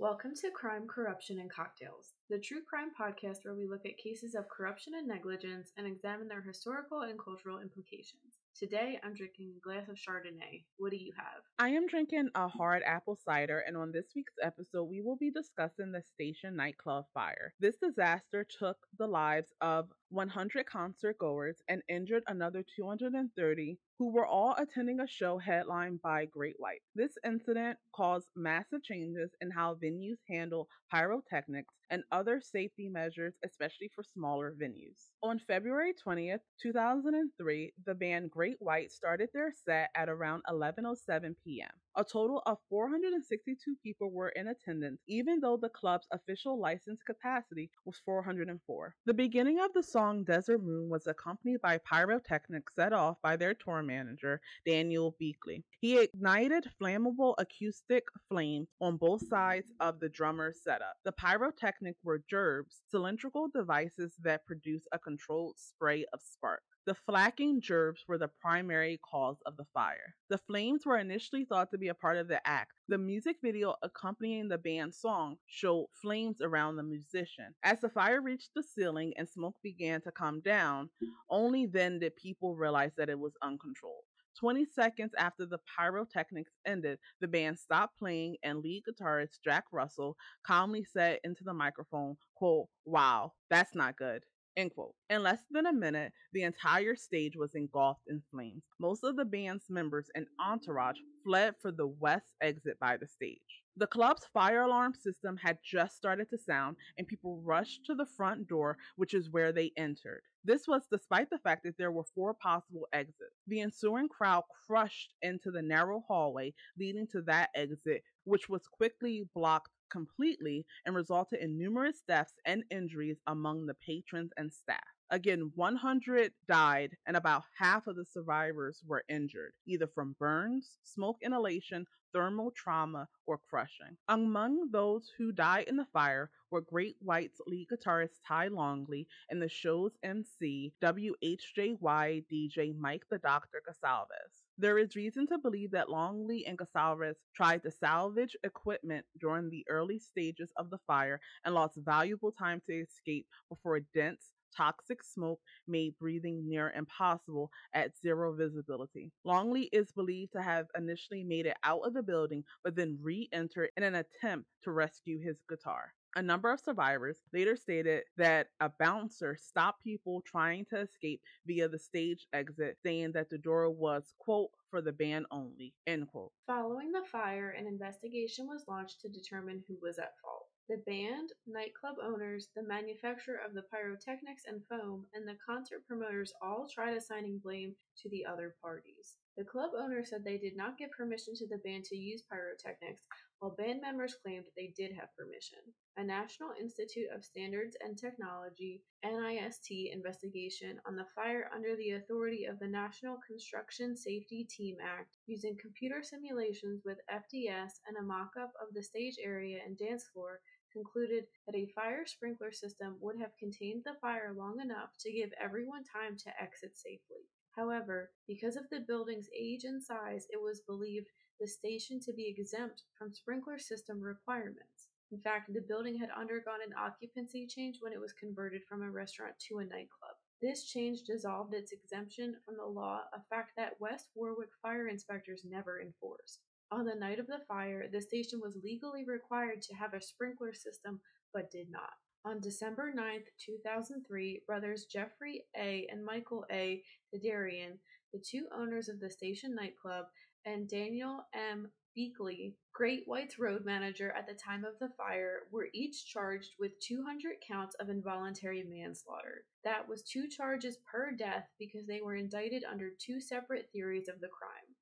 Welcome to Crime, Corruption, and Cocktails, the true crime podcast where we look at cases of corruption and negligence and examine their historical and cultural implications. Today, I'm drinking a glass of Chardonnay. What do you have? I am drinking a hard apple cider, and on this week's episode, we will be discussing the station nightclub fire. This disaster took the lives of 100 concert goers and injured another 230 who were all attending a show headlined by Great White. This incident caused massive changes in how venues handle pyrotechnics and other safety measures, especially for smaller venues. On February 20th, 2003, the band Great White started their set at around 11:07 p.m. A total of 462 people were in attendance, even though the club's official license capacity was 404. The beginning of the song Desert Moon was accompanied by pyrotechnics set off by their tour manager, Daniel Biechele. He ignited flammable acoustic flames on both sides of the drummer's setup. The pyrotechnic were gerbs, cylindrical devices that produce a controlled spray of spark. The flacking gerbs were the primary cause of the fire. The flames were initially thought to be a part of the act. The music video accompanying the band's song showed flames around the musician. As the fire reached the ceiling and smoke began to come down, only then did people realize that it was uncontrolled. 20 seconds after the pyrotechnics ended, the band stopped playing and lead guitarist Jack Russell calmly said into the microphone, quote, wow, that's not good. End quote. In less than a minute, the entire stage was engulfed in flames. Most of the band's members and entourage fled for the west exit by the stage. The club's fire alarm system had just started to sound, and people rushed to the front door, which is where they entered. This was despite the fact that there were four possible exits. The ensuing crowd crushed into the narrow hallway leading to that exit, which was quickly blocked completely and resulted in numerous deaths and injuries among the patrons and staff. Again, 100 died, and about half of the survivors were injured, either from burns, smoke inhalation, thermal trauma, or crushing. Among those who died in the fire were Great White's lead guitarist Ty Longley and the show's MC, WHJY DJ Mike the Doctor Gonsalves. There is reason to believe that Longley and Gonsalves tried to salvage equipment during the early stages of the fire and lost valuable time to escape before a dense, toxic smoke made breathing near impossible at zero visibility. Longley is believed to have initially made it out of the building, but then re entered in an attempt to rescue his guitar. A number of survivors later stated that a bouncer stopped people trying to escape via the stage exit, saying that the door was, quote, for the band only, end quote. Following the fire, an investigation was launched to determine who was at fault. The band, nightclub owners, the manufacturer of the pyrotechnics and foam, and the concert promoters all tried assigning blame to the other parties. The club owner said they did not give permission to the band to use pyrotechnics, while band members claimed they did have permission. A National Institute of Standards and Technology NIST investigation on the fire under the authority of the National Construction Safety Team Act using computer simulations with FDS and a mock up of the stage area and dance floor concluded that a fire sprinkler system would have contained the fire long enough to give everyone time to exit safely. However, because of the building's age and size, it was believed the station to be exempt from sprinkler system requirements. In fact, the building had undergone an occupancy change when it was converted from a restaurant to a nightclub. This change dissolved its exemption from the law, a fact that West Warwick fire inspectors never enforced. On the night of the fire, the station was legally required to have a sprinkler system, but did not. On December 9, 2003, brothers Jeffrey A. and Michael A. Derderian, the two owners of the station nightclub, and Daniel M. Biechele, Great White's road manager at the time of the fire, were each charged with 200 counts of involuntary manslaughter. That was two charges per death because they were indicted under two separate theories of the crime.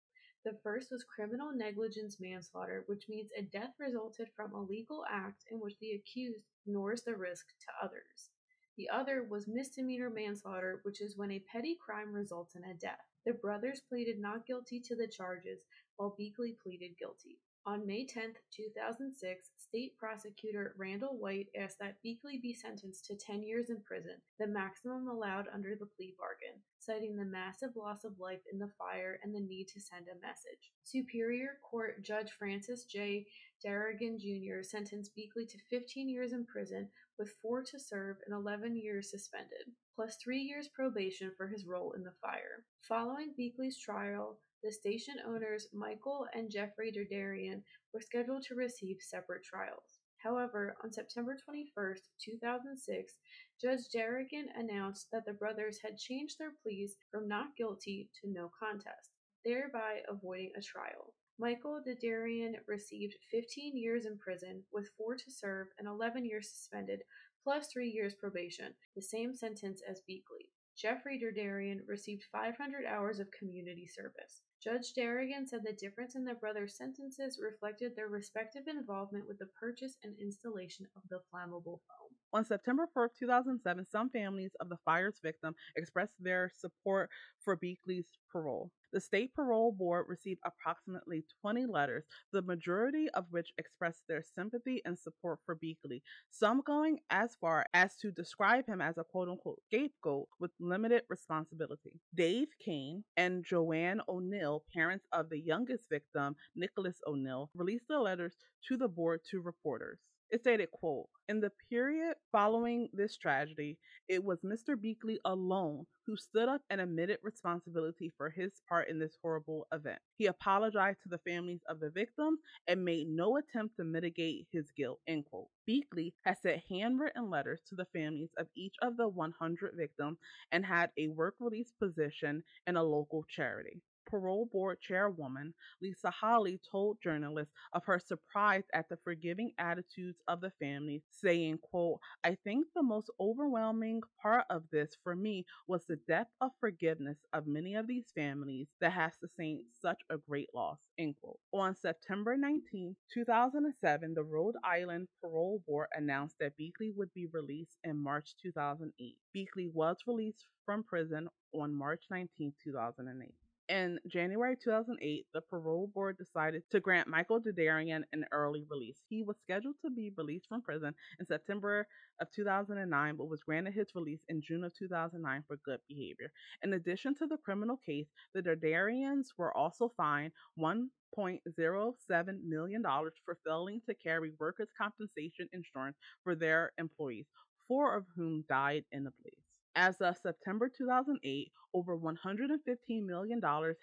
The first was criminal negligence manslaughter, which means a death resulted from a legal act in which the accused ignores the risk to others. The other was misdemeanor manslaughter, which is when a petty crime results in a death. The brothers pleaded not guilty to the charges, while Biechele pleaded guilty. On May 10, 2006, state prosecutor Randall White asked that Biechele be sentenced to 10 years in prison, the maximum allowed under the plea bargain, citing the massive loss of life in the fire and the need to send a message. Superior Court Judge Francis J. Darigan Jr. sentenced Biechele to 15 years in prison with four to serve and 11 years suspended, plus three years probation for his role in the fire. Following Biechele's trial, the station owners Michael and Jeffrey Derderian were scheduled to receive separate trials. However, on September 21, 2006, Judge Darigan announced that the brothers had changed their pleas from not guilty to no contest, thereby avoiding a trial. Michael Derderian received 15 years in prison with four to serve and 11 years suspended, plus three years probation, the same sentence as Biechele. Jeffrey Derderian received 500 hours of community service. Judge Darigan said the difference in the brothers' sentences reflected their respective involvement with the purchase and installation of the flammable foam. On September 4, 2007, some families of the fire's victim expressed their support for Biechele's parole. The state parole board received approximately 20 letters, the majority of which expressed their sympathy and support for Biechele, some going as far as to describe him as a quote unquote scapegoat with limited responsibility. Dave Kane and Joanne O'Neill, parents of the youngest victim, Nicholas O'Neill, released the letters to the board to reporters. It stated, quote, in the period following this tragedy, it was Mr. Biechele alone who stood up and admitted responsibility for his part in this horrible event. He apologized to the families of the victims and made no attempt to mitigate his guilt, end quote. Biechele has sent handwritten letters to the families of each of the 100 victims and had a work release position in a local charity parole board chairwoman Lisa Holley told journalists of her surprise at the forgiving attitudes of the families, saying, quote, I think the most overwhelming part of this for me was the depth of forgiveness of many of these families that have sustained such a great loss, end quote. On September 19, 2007, the Rhode Island Parole Board announced that Biechele would be released in March 2008. Biechele was released from prison on March 19, 2008. In January 2008, the parole board decided to grant Michael Derderian an early release. He was scheduled to be released from prison in September of 2009, but was granted his release in June of 2009 for good behavior. In addition to the criminal case, the Derderians were also fined $1.07 million for failing to carry workers' compensation insurance for their employees, four of whom died in the blaze. As of September 2008, over $115 million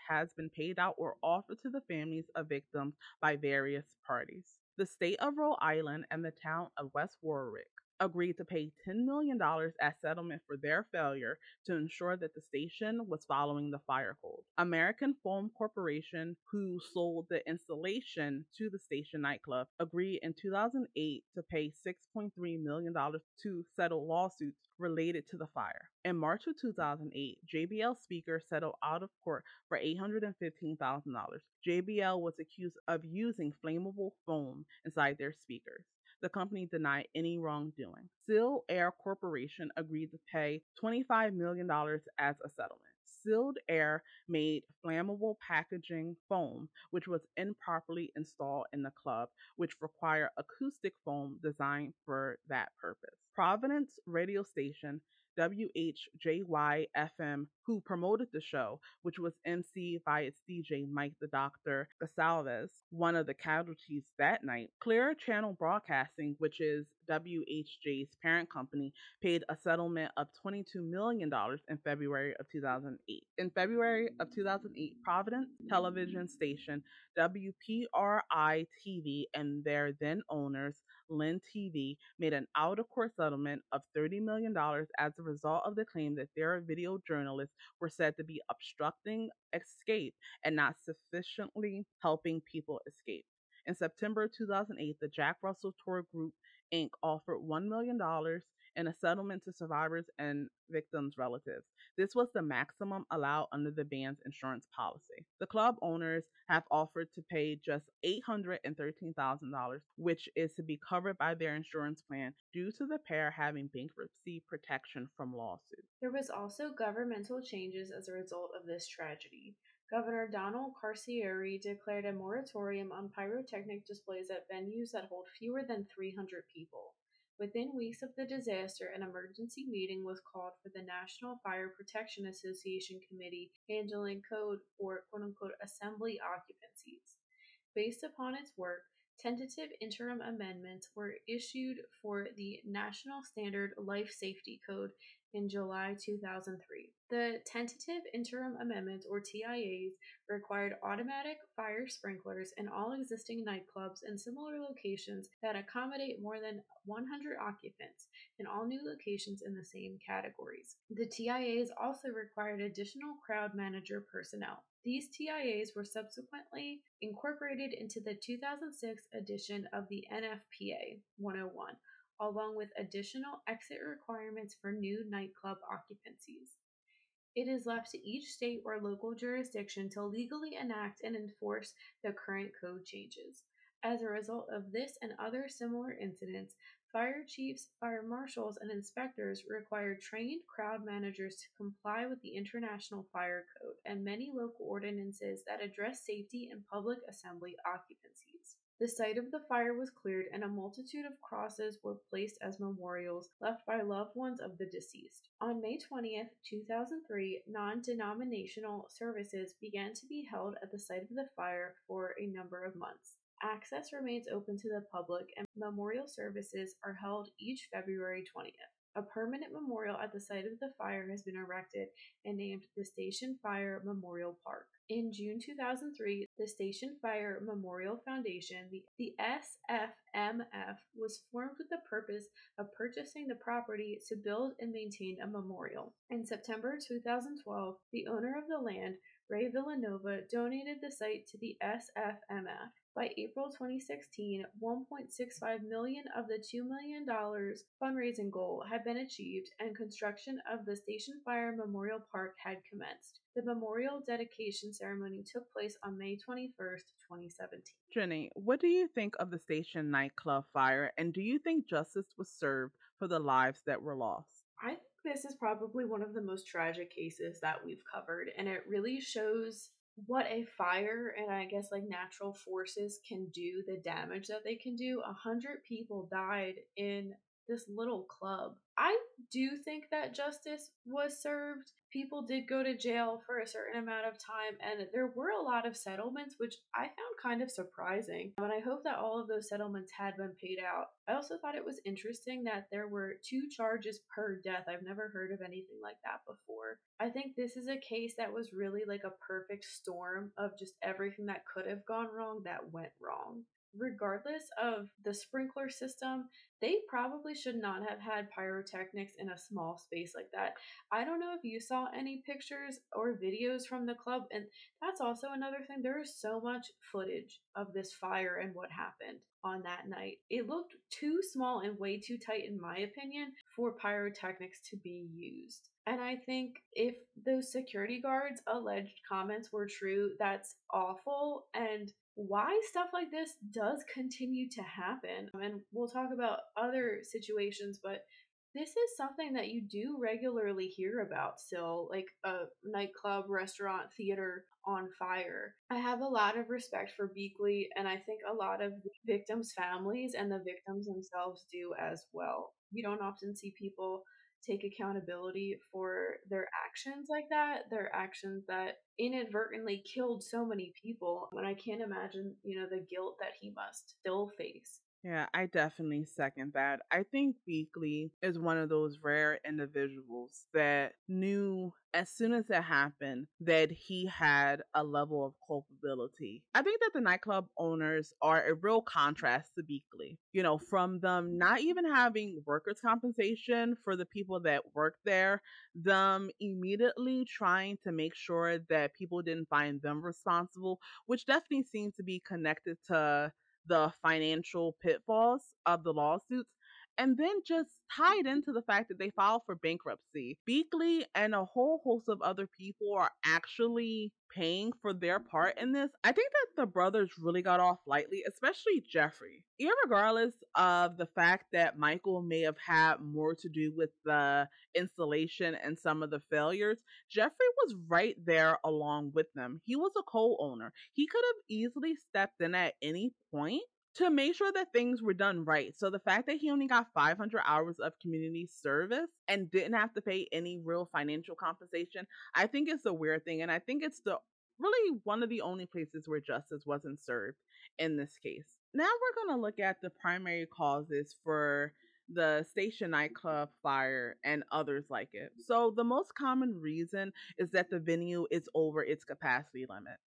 has been paid out or offered to the families of victims by various parties. The state of Rhode Island and the town of West Warwick agreed to pay $10 million as settlement for their failure to ensure that the station was following the fire code. American Foam Corporation, who sold the installation to the station nightclub, agreed in 2008 to pay $6.3 million to settle lawsuits related to the fire. In March of 2008, JBL Speaker settled out of court for $815,000. JBL was accused of using flammable foam inside their speakers the company denied any wrongdoing. Sealed Air Corporation agreed to pay $25 million as a settlement. Sealed Air made flammable packaging foam, which was improperly installed in the club, which required acoustic foam designed for that purpose. Providence radio station WHJY FM, who promoted the show, which was MC by its DJ Mike the Doctor Gonsalves, one of the casualties that night. Clear Channel Broadcasting, which is WHJ's parent company, paid a settlement of $22 million in February of 2008. In February of 2008, Providence television station WPRI TV and their then owners LIN TV made an out of court settlement of $30 million as a result of the claim that their video journalists were said to be obstructing escape and not sufficiently helping people escape. In September 2008, the Jack Russell Tour Group Inc. offered $1 million in a settlement to survivors and victims' relatives. This was the maximum allowed under the band's insurance policy. The club owners have offered to pay just $813,000, which is to be covered by their insurance plan due to the pair having bankruptcy protection from lawsuits. There was also governmental changes as a result of this tragedy. Governor Donald Carcieri declared a moratorium on pyrotechnic displays at venues that hold fewer than 300 people. Within weeks of the disaster, an emergency meeting was called for the National Fire Protection Association committee handling code for quote unquote assembly occupancies. Based upon its work, tentative interim amendments were issued for the National Standard Life Safety Code in July 2003. The tentative interim amendments, or TIAs, required automatic fire sprinklers in all existing nightclubs and similar locations that accommodate more than 100 occupants in all new locations in the same categories. The TIAs also required additional crowd manager personnel. These TIAs were subsequently incorporated into the 2006 edition of the NFPA 101, along with additional exit requirements for new nightclub occupancies. It is left to each state or local jurisdiction to legally enact and enforce the current code changes. As a result of this and other similar incidents, fire chiefs, fire marshals, and inspectors require trained crowd managers to comply with the International Fire Code and many local ordinances that address safety and public assembly occupancies. The site of the fire was cleared and a multitude of crosses were placed as memorials left by loved ones of the deceased. On May 20th, 2003, non denominational services began to be held at the site of the fire for a number of months. Access remains open to the public and memorial services are held each February 20th. A permanent memorial at the site of the fire has been erected and named the Station Fire Memorial Park. In June 2003, the Station Fire Memorial Foundation, the, the SFMF, was formed with the purpose of purchasing the property to build and maintain a memorial. In September 2012, the owner of the land, Ray Villanova, donated the site to the SFMF. By April 2016, 1.65 million of the $2 million fundraising goal had been achieved and construction of the Station Fire Memorial Park had commenced. The memorial dedication ceremony took place on May 21st, 2017. Jenny, what do you think of the station nightclub fire and do you think justice was served for the lives that were lost? I think this is probably one of the most tragic cases that we've covered and it really shows what a fire and I guess like natural forces can do, the damage that they can do. A hundred people died in this little club. I do think that justice was served. People did go to jail for a certain amount of time, and there were a lot of settlements, which I found kind of surprising. And I hope that all of those settlements had been paid out. I also thought it was interesting that there were two charges per death. I've never heard of anything like that before. I think this is a case that was really like a perfect storm of just everything that could have gone wrong that went wrong regardless of the sprinkler system, they probably should not have had pyrotechnics in a small space like that. I don't know if you saw any pictures or videos from the club, and that's also another thing. There is so much footage of this fire and what happened on that night. It looked too small and way too tight, in my opinion, for pyrotechnics to be used. And I think if those security guards' alleged comments were true, that's awful. And why stuff like this does continue to happen. And we'll talk about other situations, but this is something that you do regularly hear about still, like a nightclub, restaurant, theater on fire. I have a lot of respect for Biechele, and I think a lot of victims' families and the victims themselves do as well. You don't often see people take accountability for their actions like that, their actions that inadvertently killed so many people. And I can't imagine, you know, the guilt that he must still face. Yeah, I definitely second that. I think Biechele is one of those rare individuals that knew as soon as it happened that he had a level of culpability. I think that the nightclub owners are a real contrast to Biechele. You know, from them not even having workers' compensation for the people that work there, them immediately trying to make sure that people didn't find them responsible, which definitely seems to be connected to the financial pitfalls of the lawsuits. and then just tied into the fact that they filed for bankruptcy. Biechele and a whole host of other people are actually paying for their part in this. I think that the brothers really got off lightly, especially Jeffrey. Regardless of the fact that Michael may have had more to do with the installation and some of the failures, Jeffrey was right there along with them. He was a co owner. He could have easily stepped in at any point to make sure that things were done right. So the fact that he only got 500 hours of community service and didn't have to pay any real financial compensation, I think it's a weird thing. And I think it's the really one of the only places where justice wasn't served in this case. Now we're going to look at the primary causes for the station nightclub fire and others like it. So the most common reason is that the venue is over its capacity limit.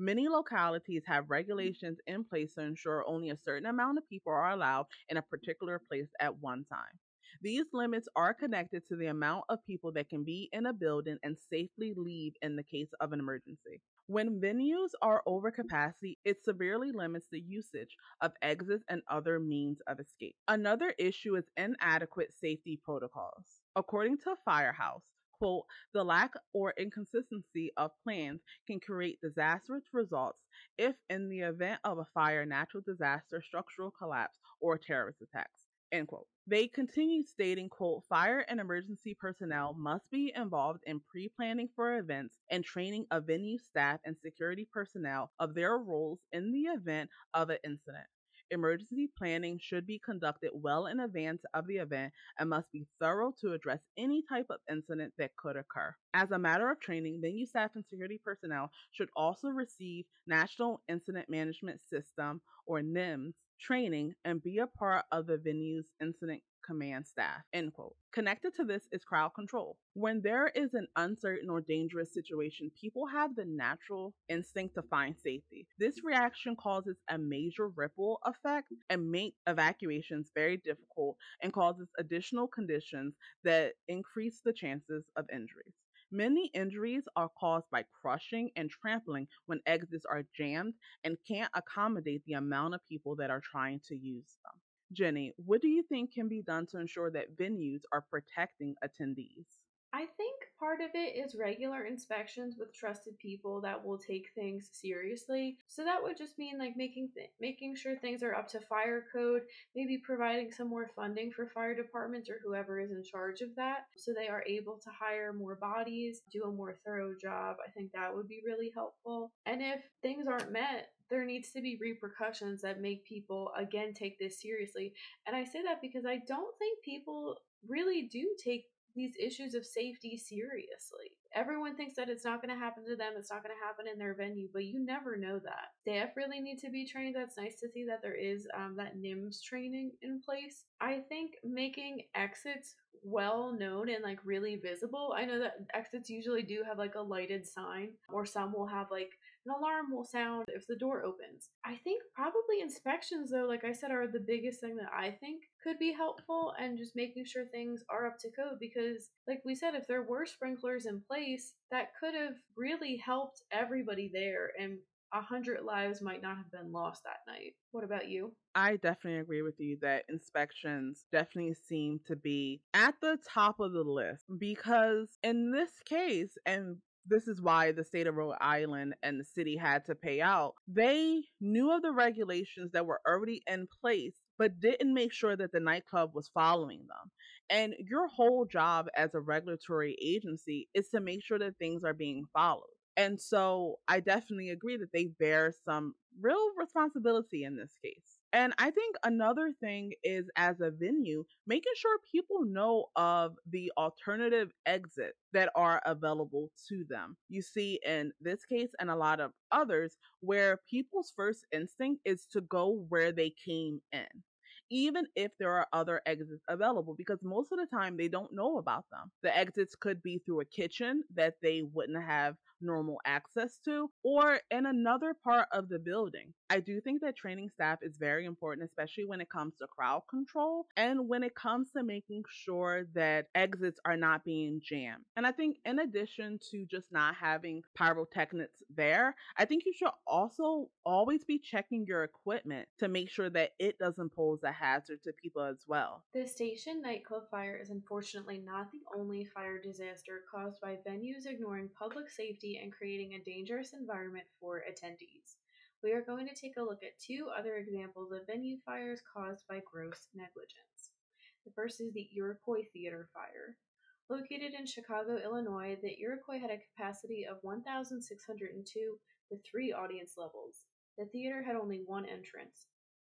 Many localities have mm. regulations in place to ensure only a certain amount of people are allowed in a particular place at one time. These limits are connected to the amount of people that can be in a building and safely leave in the case of an emergency. When venues are over mm. capacity, it severely limits the usage of exits and other means of escape. Another issue is inadequate safety protocols. According to Firehouse, quote, the lack or inconsistency of plans can create disastrous results if in the event of a fire, natural disaster, structural collapse, or terrorist attacks. End quote. They continue stating, quote, fire and emergency personnel must be involved in pre-planning for events and training of venue staff and security personnel of their roles in the event of an incident. Emergency planning should be conducted well in advance of the event and must be thorough to address any type of incident that could occur. As a matter of training, venue staff and security personnel should also receive National Incident Management System or NIMS training and be a part of the venue's incident command staff. End quote. Connected to this is crowd control. When there is an uncertain or dangerous situation, people have the natural instinct to find safety. This reaction causes a major ripple effect and make evacuations very difficult and causes additional conditions that increase the chances of injuries. Many injuries are caused by crushing and trampling when exits are jammed and can't accommodate the amount of people that are trying to use them. Jenny, what do you think can be done to ensure that venues are protecting attendees? I think part of it is regular inspections with trusted people that will take things seriously. So that would just mean like making th- making sure things are up to fire code, maybe providing some more funding for fire departments or whoever is in charge of that so they are able to hire more bodies, do a more thorough job. I think that would be really helpful. And if things aren't met, there needs to be repercussions that make people again take this seriously. And I say that because I don't think people really do take these issues of safety seriously. Everyone thinks that it's not going to happen to them, it's not going to happen in their venue, but you never know that. Staff really need to be trained. That's nice to see that there is um, that NIMS training in place. I think making exits well known and like really visible. I know that exits usually do have like a lighted sign, or some will have like an alarm will sound if the door opens. I think probably inspections, though, like I said, are the biggest thing that I think could be helpful and just making sure things are up to code because, like we said, if there were sprinklers in place, that could have really helped everybody there and a hundred lives might not have been lost that night. What about you? I definitely agree with you that inspections definitely seem to be at the top of the list because in this case, and this is why the state of Rhode Island and the city had to pay out. They knew of the regulations that were already in place, but didn't make sure that the nightclub was following them. And your whole job as a regulatory agency is to make sure that things are being followed. And so I definitely agree that they bear some real responsibility in this case. And I think another thing is as a venue, making sure people know of the alternative exits that are available to them. You see, in this case and a lot of others, where people's first instinct is to go where they came in even if there are other exits available, because most of the time they don't know about them. The exits could be through a kitchen that they wouldn't have normal access to, or in another part of the building. I do think that training staff is very important, especially when it comes to crowd control and when it comes to making sure that exits are not being jammed. And I think, in addition to just not having pyrotechnics there, I think you should also always be checking your equipment to make sure that it doesn't pose a hazard to people as well. The station nightclub fire is unfortunately not the only fire disaster caused by venues ignoring public safety and creating a dangerous environment for attendees. We are going to take a look at two other examples of venue fires caused by gross negligence. The first is the Iroquois Theater Fire. Located in Chicago, Illinois, the Iroquois had a capacity of 1,602 with three audience levels. The theater had only one entrance.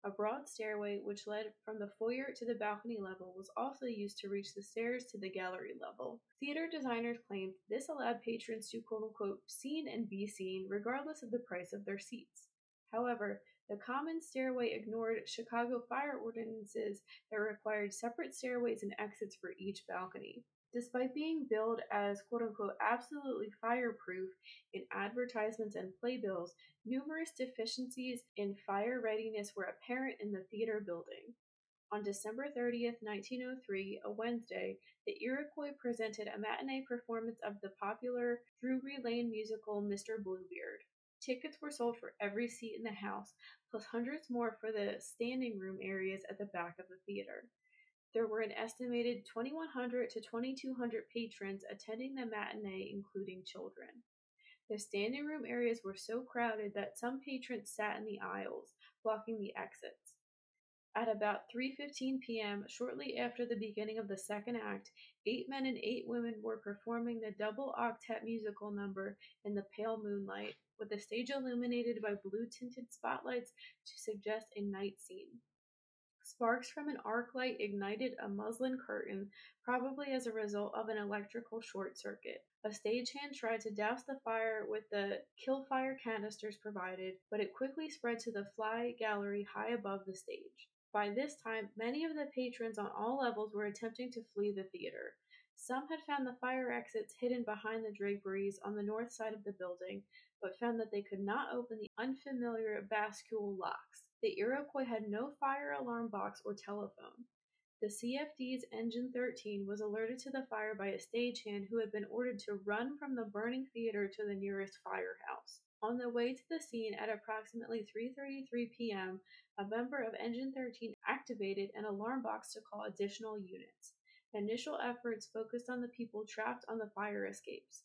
A broad stairway, which led from the foyer to the balcony level, was also used to reach the stairs to the gallery level. Theater designers claimed this allowed patrons to quote unquote seen and be seen regardless of the price of their seats. However, the common stairway ignored Chicago fire ordinances that required separate stairways and exits for each balcony. Despite being billed as quote unquote absolutely fireproof in advertisements and playbills, numerous deficiencies in fire readiness were apparent in the theater building. On December 30th, 1903, a Wednesday, the Iroquois presented a matinee performance of the popular Drury Lane musical Mr. Bluebeard. Tickets were sold for every seat in the house, plus hundreds more for the standing room areas at the back of the theater there were an estimated 2,100 to 2,200 patrons attending the matinee, including children. The standing room areas were so crowded that some patrons sat in the aisles, blocking the exits. At about 3:15 p.m., shortly after the beginning of the second act, eight men and eight women were performing the double octet musical number in the pale moonlight, with the stage illuminated by blue-tinted spotlights to suggest a night scene. Sparks from an arc light ignited a muslin curtain, probably as a result of an electrical short circuit. A stagehand tried to douse the fire with the kill fire canisters provided, but it quickly spread to the fly gallery high above the stage. By this time, many of the patrons on all levels were attempting to flee the theater. Some had found the fire exits hidden behind the draperies on the north side of the building, but found that they could not open the unfamiliar bascule locks. The Iroquois had no fire alarm box or telephone. The CFD's Engine 13 was alerted to the fire by a stagehand who had been ordered to run from the burning theater to the nearest firehouse. On the way to the scene at approximately 3:33 p.m., a member of Engine 13 activated an alarm box to call additional units. Initial efforts focused on the people trapped on the fire escapes.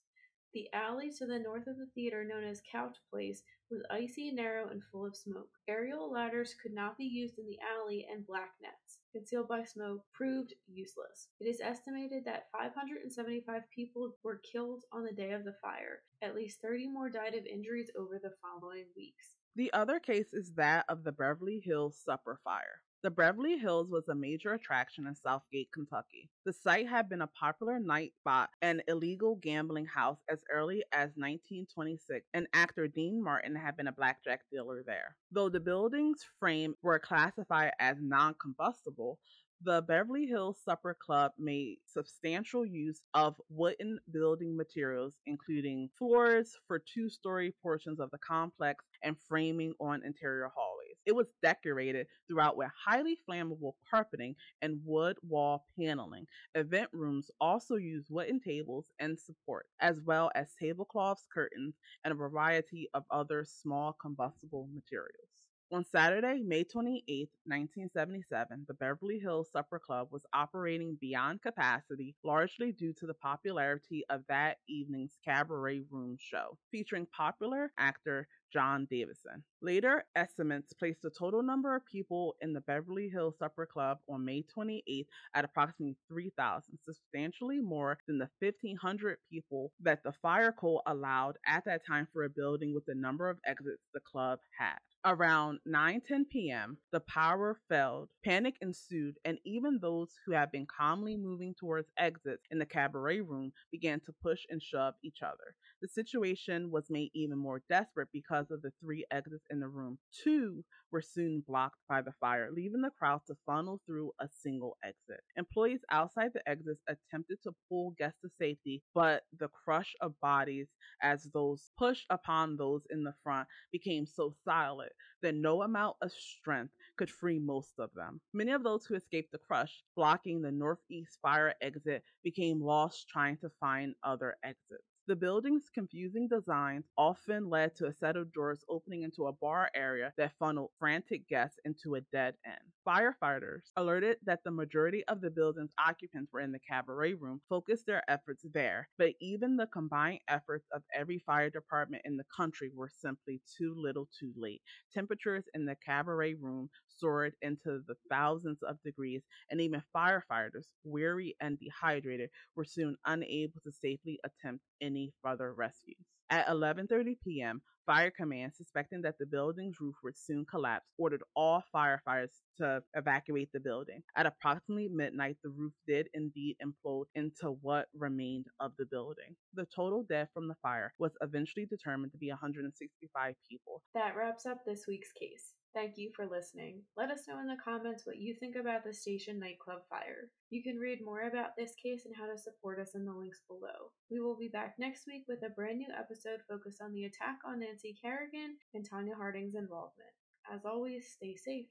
The alley to the north of the theater, known as Couch Place, was icy, narrow, and full of smoke. Aerial ladders could not be used in the alley, and black nets, concealed by smoke, proved useless. It is estimated that 575 people were killed on the day of the fire. At least 30 more died of injuries over the following weeks. The other case is that of the Beverly Hills Supper Fire. The Beverly Hills was a major attraction in Southgate, Kentucky. The site had been a popular night spot and illegal gambling house as early as 1926, and actor Dean Martin had been a blackjack dealer there. Though the building's frame were classified as non combustible, the Beverly Hills Supper Club made substantial use of wooden building materials, including floors for two story portions of the complex and framing on interior hallways. It was decorated throughout with highly flammable carpeting and wood wall paneling. Event rooms also used wooden tables and support, as well as tablecloths, curtains, and a variety of other small combustible materials. On Saturday, May 28, 1977, the Beverly Hills Supper Club was operating beyond capacity, largely due to the popularity of that evening's Cabaret Room show, featuring popular actor John Davidson. Later estimates placed the total number of people in the Beverly Hills Supper Club on May 28 at approximately 3,000, substantially more than the 1,500 people that the fire code allowed at that time for a building with the number of exits the club had. Around 9:10 p.m., the power failed, panic ensued, and even those who had been calmly moving towards exits in the cabaret room began to push and shove each other. The situation was made even more desperate because of the three exits in the room. Two were soon blocked by the fire, leaving the crowd to funnel through a single exit. Employees outside the exits attempted to pull guests to safety, but the crush of bodies as those pushed upon those in the front became so solid that no amount of strength could free most of them. Many of those who escaped the crush, blocking the northeast fire exit, became lost trying to find other exits. The building's confusing designs often led to a set of doors opening into a bar area that funneled frantic guests into a dead end. Firefighters, alerted that the majority of the building's occupants were in the cabaret room, focused their efforts there, but even the combined efforts of every fire department in the country were simply too little too late. Temperatures in the cabaret room soared into the thousands of degrees, and even firefighters, weary and dehydrated, were soon unable to safely attempt any further rescues. At 11:30 p.m., Fire Command, suspecting that the building's roof would soon collapse, ordered all firefighters to evacuate the building. At approximately midnight, the roof did indeed implode into what remained of the building. The total death from the fire was eventually determined to be 165 people. That wraps up this week's case. Thank you for listening. Let us know in the comments what you think about the station nightclub fire. You can read more about this case and how to support us in the links below. We will be back next week with a brand new episode focused on the attack on Nancy Kerrigan and Tonya Harding's involvement. As always, stay safe.